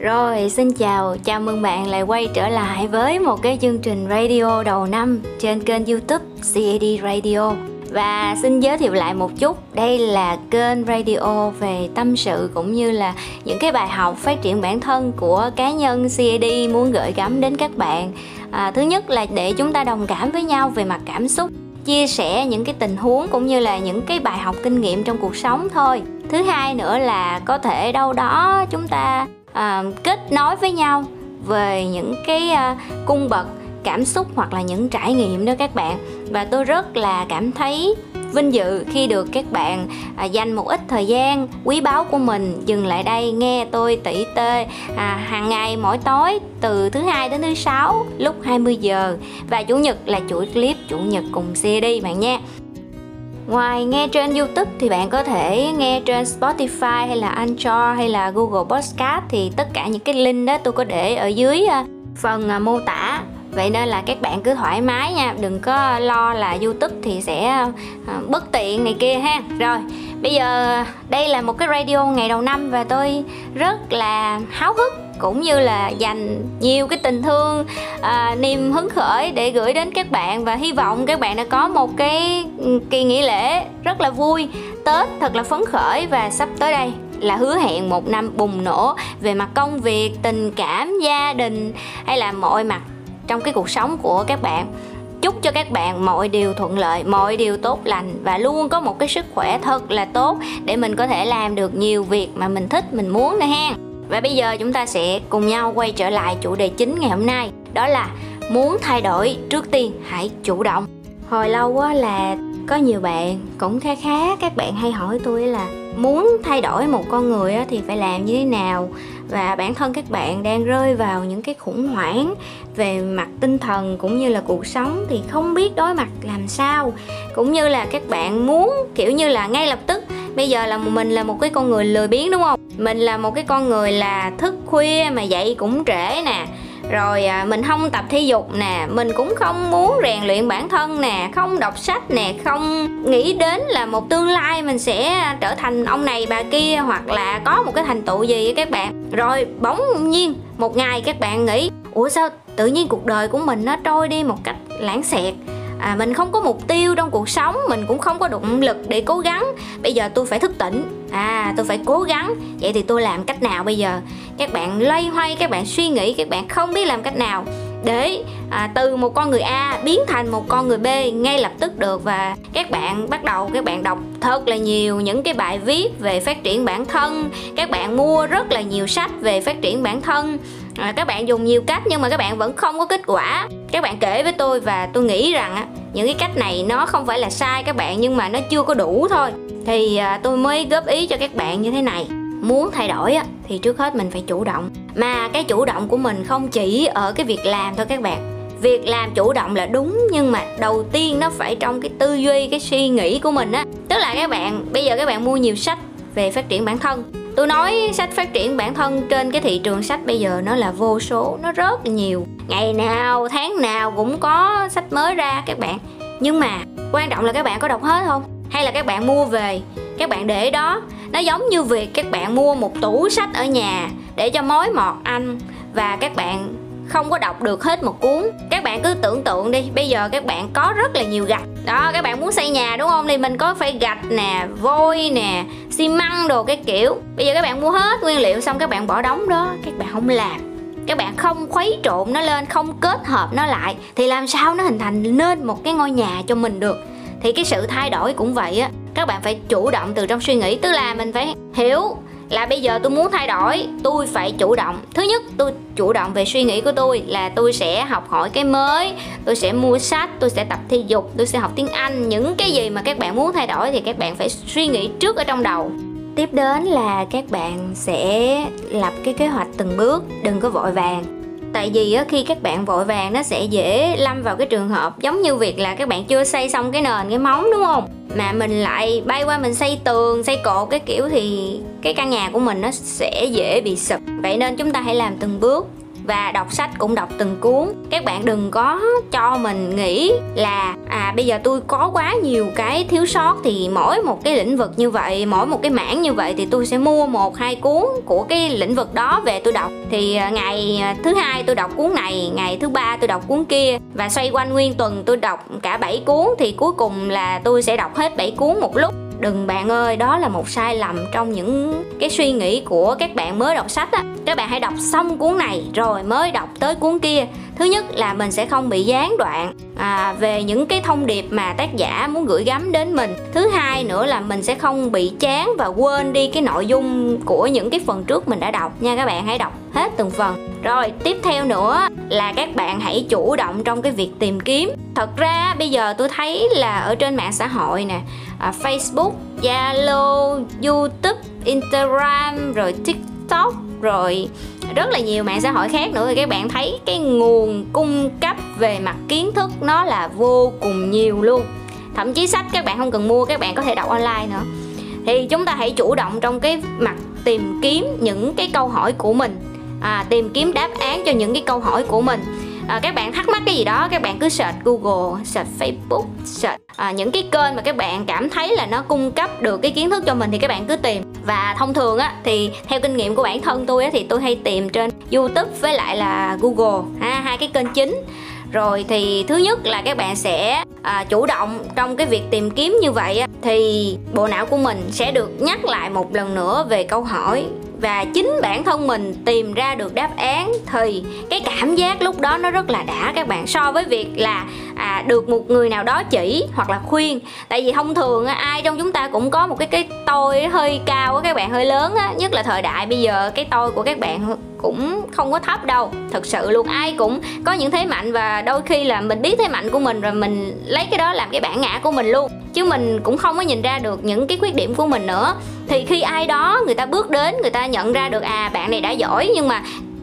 Rồi, xin chào, chào mừng bạn lại quay trở lại với một cái chương trình radio đầu năm trên kênh youtube CAD Radio. Và xin giới thiệu lại một chút, đây là kênh radio về tâm sự cũng như là những cái bài học phát triển bản thân của cá nhân CAD muốn gửi gắm đến các bạn. À, Thứ nhất là để chúng ta đồng cảm với nhau về mặt cảm xúc chia sẻ những cái tình huống cũng như là những cái bài học kinh nghiệm trong cuộc sống thôi. Thứ hai nữa là có thể đâu đó chúng ta à, kết nối với nhau về những cái à, cung bậc cảm xúc hoặc là những trải nghiệm đó các bạn. Và tôi rất là cảm thấy vinh dự khi được các bạn à, dành một ít thời gian quý báu của mình dừng lại đây nghe tôi tỉ tê à, hàng ngày mỗi tối từ thứ hai đến thứ sáu lúc 20 giờ. Và chủ nhật là chuỗi clip chủ nhật cùng CD bạn nha Ngoài nghe trên YouTube thì bạn có thể nghe trên Spotify hay là Anchor hay là Google Podcast thì tất cả những cái link đó tôi có để ở dưới ờ, phần ờ, mô tả. Vậy nên là các bạn cứ thoải mái nha, đừng có lo là youtube thì sẽ ờ, bất tiện này kia ha. Rồi, bây giờ đây là một cái radio ngày đầu năm và tôi rất là háo hức cũng như là dành nhiều cái tình thương à, niềm hứng khởi để gửi đến các bạn. Và hy vọng các bạn đã có một cái ừ, kỳ nghỉ lễ rất là vui tết thật là phấn khởi. Và sắp tới đây là hứa hẹn một năm bùng nổ về mặt công việc tình cảm gia đình hay là mọi mặt trong cái cuộc sống của các bạn. Chúc cho các bạn mọi điều thuận lợi mọi điều tốt lành và luôn có một cái sức khỏe thật là tốt để mình có thể làm được nhiều việc mà mình thích mình muốn nè hen và bây giờ chúng ta sẽ cùng nhau quay trở lại chủ đề chính ngày hôm nay. Đó là muốn thay đổi trước tiên, hãy chủ động. Hồi lâu á là có nhiều bạn, cũng khá khá, các bạn hay hỏi tôi là muốn thay đổi một con người thì phải làm như thế nào? Và bản thân các bạn đang rơi vào những cái khủng hoảng về mặt tinh thần cũng như là cuộc sống thì không biết đối mặt làm sao. Cũng như là các bạn muốn, kiểu như là ngay lập tức, bây giờ là mình là một cái con người lười biếng, đúng không? Mình là một cái con người là thức khuya mà dậy cũng trễ nè. Rồi à, mình không tập thể dục nè. Mình cũng không muốn rèn luyện bản thân nè. Không đọc sách nè. Không nghĩ đến là một tương lai mình sẽ trở thành ông này bà kia hoặc là có một cái thành tựu gì các bạn. Rồi bỗng nhiên một ngày các bạn nghĩ ủa sao tự nhiên cuộc đời của mình nó trôi đi một cách lãng xẹt? À, mình không có mục tiêu trong cuộc sống. Mình cũng không có động lực để cố gắng. Bây giờ tôi phải thức tỉnh à tôi phải cố gắng. Vậy thì tôi làm cách nào bây giờ? Các bạn loay hoay các bạn suy nghĩ các bạn không biết làm cách nào. Để à, từ một con người A biến thành một con người B ngay lập tức được. Và các bạn bắt đầu các bạn đọc thật là nhiều những cái bài viết về phát triển bản thân. Các bạn mua rất là nhiều sách về phát triển bản thân. À, các bạn dùng nhiều cách nhưng mà các bạn vẫn không có kết quả. Các bạn kể với tôi và tôi nghĩ rằng á những cái cách này nó không phải là sai các bạn nhưng mà nó chưa có đủ thôi thì à, tôi mới góp ý cho các bạn như thế này. Muốn thay đổi á, thì trước hết mình phải chủ động. Mà cái chủ động của mình không chỉ ở cái việc làm thôi các bạn. Việc làm chủ động là đúng, nhưng mà đầu tiên nó phải trong cái tư duy, cái suy nghĩ của mình á. Tức là các bạn, bây giờ các bạn mua nhiều sách về phát triển bản thân. Tôi nói sách phát triển bản thân trên cái thị trường sách bây giờ nó là vô số, nó rất nhiều. Ngày nào, tháng nào cũng có sách mới ra các bạn. Nhưng mà quan trọng là các bạn có đọc hết không? Hay là các bạn mua về, các bạn để đó. Nó giống như việc các bạn mua một tủ sách ở nhà để cho mối mọt anh và các bạn không có đọc được hết một cuốn. Các bạn cứ tưởng tượng đi, bây giờ các bạn có rất là nhiều gạch. Đó, các bạn muốn xây nhà đúng không? Thì mình có phải gạch nè, vôi nè, xi măng đồ cái kiểu. Bây giờ các bạn mua hết nguyên liệu xong các bạn bỏ đóng đó. Các bạn không làm. Các bạn không khuấy trộn nó lên, không kết hợp nó lại thì làm sao nó hình thành nên một cái ngôi nhà cho mình được? Thì cái sự thay đổi cũng vậy á, các bạn phải chủ động từ trong suy nghĩ. Tức là mình phải hiểu là bây giờ tôi muốn thay đổi, tôi phải chủ động. Thứ nhất, tôi chủ động về suy nghĩ của tôi là tôi sẽ học hỏi cái mới, tôi sẽ mua sách, tôi sẽ tập thể dục, tôi sẽ học tiếng anh. Những cái gì mà các bạn muốn thay đổi thì các bạn phải suy nghĩ trước ở trong đầu. Tiếp đến là các bạn sẽ lập cái kế hoạch từng bước, đừng có vội vàng tại vì á, khi các bạn vội vàng nó sẽ dễ lâm vào cái trường hợp giống như việc là các bạn chưa xây xong cái nền cái móng đúng không? Mà mình lại bay qua mình xây tường xây cột cái kiểu thì cái căn nhà của mình nó sẽ dễ bị sụp. Vậy nên chúng ta hãy làm từng bước và đọc sách cũng đọc từng cuốn. Các bạn đừng có cho mình nghĩ là à bây giờ tôi có quá nhiều cái thiếu sót thì mỗi một cái lĩnh vực như vậy, mỗi một cái mảng như vậy thì tôi sẽ mua một, hai cuốn của cái lĩnh vực đó về tôi đọc. Thì à, ngày à, thứ hai tôi đọc cuốn này, ngày thứ ba tôi đọc cuốn kia. Và xoay quanh nguyên tuần tôi đọc cả 7 cuốn thì cuối cùng là tôi sẽ đọc hết 7 cuốn một lúc đừng bạn ơi đó là một sai lầm trong những cái suy nghĩ của các bạn mới đọc sách á. Các bạn hãy đọc xong cuốn này rồi mới đọc tới cuốn kia. Thứ nhất là mình sẽ không bị gián đoạn à, về những cái thông điệp mà tác giả muốn gửi gắm đến mình. Thứ hai nữa là mình sẽ không bị chán và quên đi cái nội dung của những cái phần trước mình đã đọc. Nha các bạn hãy đọc hết từng phần rồi tiếp theo nữa là các bạn hãy chủ động trong cái việc tìm kiếm. Thật ra bây giờ tôi thấy là ở trên mạng xã hội nè à, facebook zalo youtube instagram rồi tiktok rồi rất là nhiều mạng xã hội khác nữa. Thì các bạn thấy cái nguồn cung cấp về mặt kiến thức nó là vô cùng nhiều luôn. Thậm chí sách các bạn không cần mua các bạn có thể đọc online nữa. Thì chúng ta hãy chủ động trong cái mặt tìm kiếm những cái câu hỏi của mình à, tìm kiếm đáp án cho những cái câu hỏi của mình. À, các bạn thắc mắc cái gì đó các bạn cứ search google search facebook search à, những cái kênh mà các bạn cảm thấy là nó cung cấp được cái kiến thức cho mình thì các bạn cứ tìm. Và thông thường á thì theo kinh nghiệm của bản thân tôi á thì tôi hay tìm trên youtube với lại là google ha hai cái kênh chính. Rồi thì thứ nhất là các bạn sẽ à, chủ động trong cái việc tìm kiếm như vậy á, thì bộ não của mình sẽ được nhắc lại một lần nữa về câu hỏi và chính bản thân mình tìm ra được đáp án thì cái cảm giác lúc đó nó rất là đã các bạn. So với việc là à, được một người nào đó chỉ hoặc là khuyên. Tại vì thông thường ai trong chúng ta cũng có một cái cái tôi hơi cao các bạn hơi lớn á nhất là thời đại bây giờ cái tôi của các bạn cũng không có thấp đâu. Thật sự luôn ai cũng có những thế mạnh và đôi khi là mình biết thế mạnh của mình rồi mình lấy cái đó làm cái bản ngã của mình luôn. Chứ mình cũng không có nhìn ra được những cái khuyết điểm của mình nữa. Thì khi ai đó người ta bước đến người ta nhận ra được à bạn này đã giỏi nhưng mà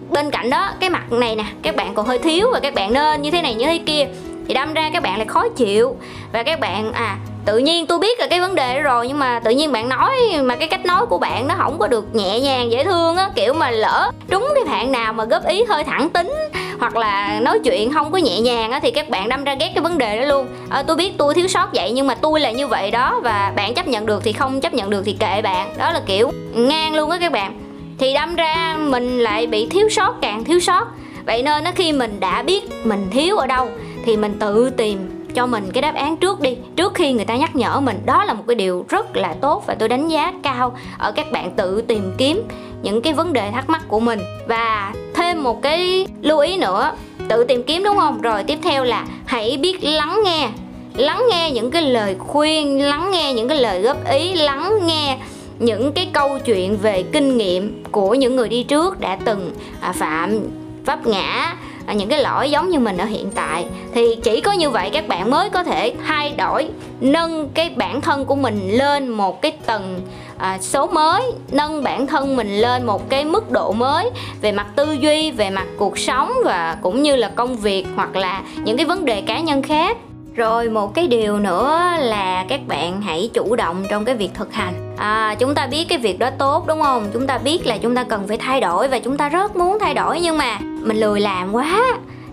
bên cạnh đó cái mặt này nè các bạn còn hơi thiếu và các bạn nên như thế này như thế kia thì đâm ra các bạn lại khó chịu. Và các bạn à tự nhiên tôi biết là cái vấn đề đó rồi nhưng mà tự nhiên bạn nói mà cái cách nói của bạn nó không có được nhẹ nhàng dễ thương á kiểu mà lỡ trúng cái bạn nào mà góp ý hơi thẳng tính hoặc là nói chuyện không có nhẹ nhàng á thì các bạn đâm ra ghét cái vấn đề đó luôn. À, tôi biết tôi thiếu sót vậy nhưng mà tôi là như vậy đó và bạn chấp nhận được thì không chấp nhận được thì kệ bạn. Đó là kiểu ngang luôn á các bạn. Thì đâm ra mình lại bị thiếu sót càng thiếu sót. Vậy nên nó khi mình đã biết mình thiếu ở đâu thì mình tự tìm cho mình cái đáp án trước đi. Trước khi người ta nhắc nhở mình, đó là một cái điều rất là tốt và tôi đánh giá cao ở các bạn tự tìm kiếm những cái vấn đề thắc mắc của mình. Và thêm một cái lưu ý nữa, tự tìm kiếm đúng không? Rồi tiếp theo là hãy biết lắng nghe. Lắng nghe những cái lời khuyên, lắng nghe những cái lời góp ý, lắng nghe những cái câu chuyện về kinh nghiệm của những người đi trước đã từng à, phạm vấp ngã à, những cái lỗi giống như mình ở hiện tại. Thì chỉ có như vậy các bạn mới có thể thay đổi nâng cái bản thân của mình lên một cái tầng à, số mới nâng bản thân mình lên một cái mức độ mới về mặt tư duy về mặt cuộc sống và cũng như là công việc hoặc là những cái vấn đề cá nhân khác rồi một cái điều nữa là các bạn hãy chủ động trong cái việc thực hành. À, chúng ta biết cái việc đó tốt đúng không? Chúng ta biết là chúng ta cần phải thay đổi và chúng ta rất muốn thay đổi nhưng mà mình lười làm quá.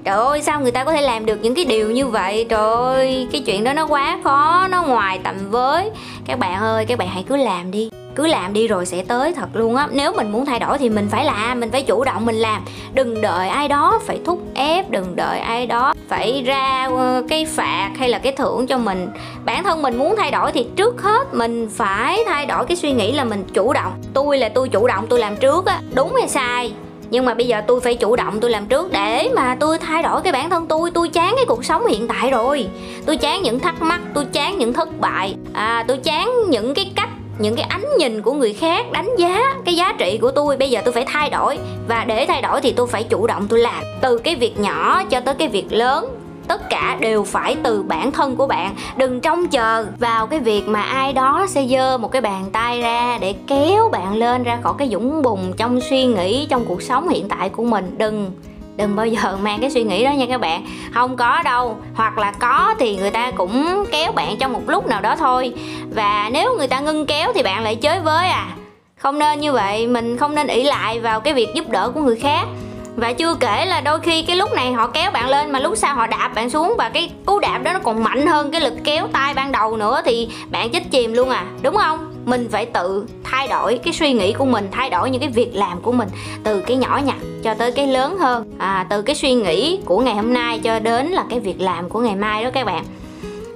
Trời ơi sao người ta có thể làm được những cái điều như vậy? Trời ơi cái chuyện đó nó quá khó nó ngoài tầm với. Các bạn ơi các bạn hãy cứ làm đi cứ làm đi rồi sẽ tới thật luôn á. Nếu mình muốn thay đổi thì mình phải làm, mình phải chủ động mình làm. Đừng đợi ai đó phải thúc ép, đừng đợi ai đó phải ra ờ, cái phạt hay là cái thưởng cho mình. Bản thân mình muốn thay đổi thì trước hết mình phải thay đổi cái suy nghĩ là mình chủ động. Tôi là tôi chủ động, tôi làm trước á. Đúng hay sai? Nhưng mà bây giờ tôi phải chủ động, tôi làm trước. Để mà tôi thay đổi cái bản thân tôi tôi chán cái cuộc sống hiện tại rồi. Tôi chán những thắc mắc, tôi chán những thất bại. À tôi chán những cái cách những cái ánh nhìn của người khác đánh giá cái giá trị của tôi, bây giờ tôi phải thay đổi. Và để thay đổi thì tôi phải chủ động tôi làm. Từ cái việc nhỏ cho tới cái việc lớn, tất cả đều phải từ bản thân của bạn. Đừng trông chờ vào cái việc mà ai đó sẽ giơ một cái bàn tay ra để kéo bạn lên ra khỏi cái dũng bùn trong suy nghĩ, trong cuộc sống hiện tại của mình. Đừng đừng bao giờ mang cái suy nghĩ đó nha các bạn. Không có đâu, hoặc là có thì người ta cũng kéo bạn trong một lúc nào đó thôi. Và nếu người ta ngưng kéo thì bạn lại chơi với à. Không nên như vậy, mình không nên ỷ lại vào cái việc giúp đỡ của người khác và chưa kể là đôi khi cái lúc này họ kéo bạn lên mà lúc sau họ đạp bạn xuống và cái cú đạp đó nó còn mạnh hơn cái lực kéo tay ban đầu nữa thì bạn chết chìm luôn à. Đúng không? Mình phải tự thay đổi cái suy nghĩ của mình thay đổi những cái việc làm của mình từ cái nhỏ nhặt cho tới cái lớn hơn. À, từ cái suy nghĩ của ngày hôm nay cho đến là cái việc làm của ngày mai đó các bạn.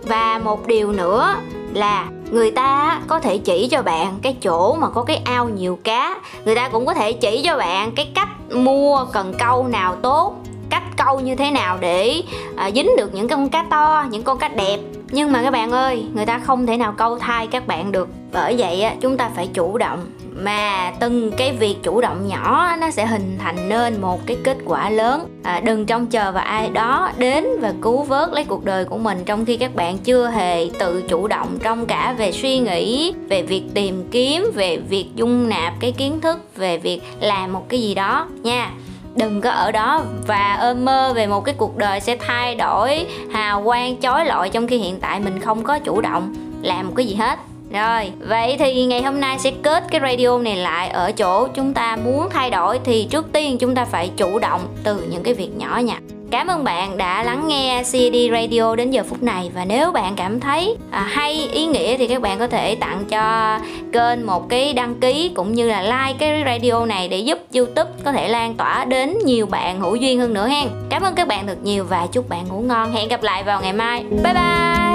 Và một điều nữa là người ta có thể chỉ cho bạn cái chỗ mà có cái ao nhiều cá. Người ta cũng có thể chỉ cho bạn cái cách mua cần câu nào tốt cách câu như thế nào để à, dính được những con cá to những con cá đẹp. Nhưng mà các bạn ơi người ta không thể nào câu thai các bạn được. Bởi vậy á chúng ta phải chủ động mà từng cái việc chủ động nhỏ nó sẽ hình thành nên một cái kết quả lớn. À, đừng trông chờ vào ai đó đến và cứu vớt lấy cuộc đời của mình trong khi các bạn chưa hề tự chủ động trong cả về suy nghĩ về việc tìm kiếm về việc dung nạp cái kiến thức về việc làm một cái gì đó. Nha đừng có ở đó và ôm mơ về một cái cuộc đời sẽ thay đổi hào quang chói lọi trong khi hiện tại mình không có chủ động làm một cái gì hết rồi, vậy thì ngày hôm nay sẽ kết cái radio này lại ở chỗ chúng ta muốn thay đổi thì trước tiên chúng ta phải chủ động từ những cái việc nhỏ nhặt. Cảm ơn bạn đã lắng nghe CD Radio đến giờ phút này và nếu bạn cảm thấy à, hay ý nghĩa thì các bạn có thể tặng cho kênh một cái đăng ký cũng như là like cái radio này để giúp YouTube có thể lan tỏa đến nhiều bạn hữu duyên hơn nữa hen. Cảm ơn các bạn thật nhiều và chúc bạn ngủ ngon. Hẹn gặp lại vào ngày mai. Bye bye.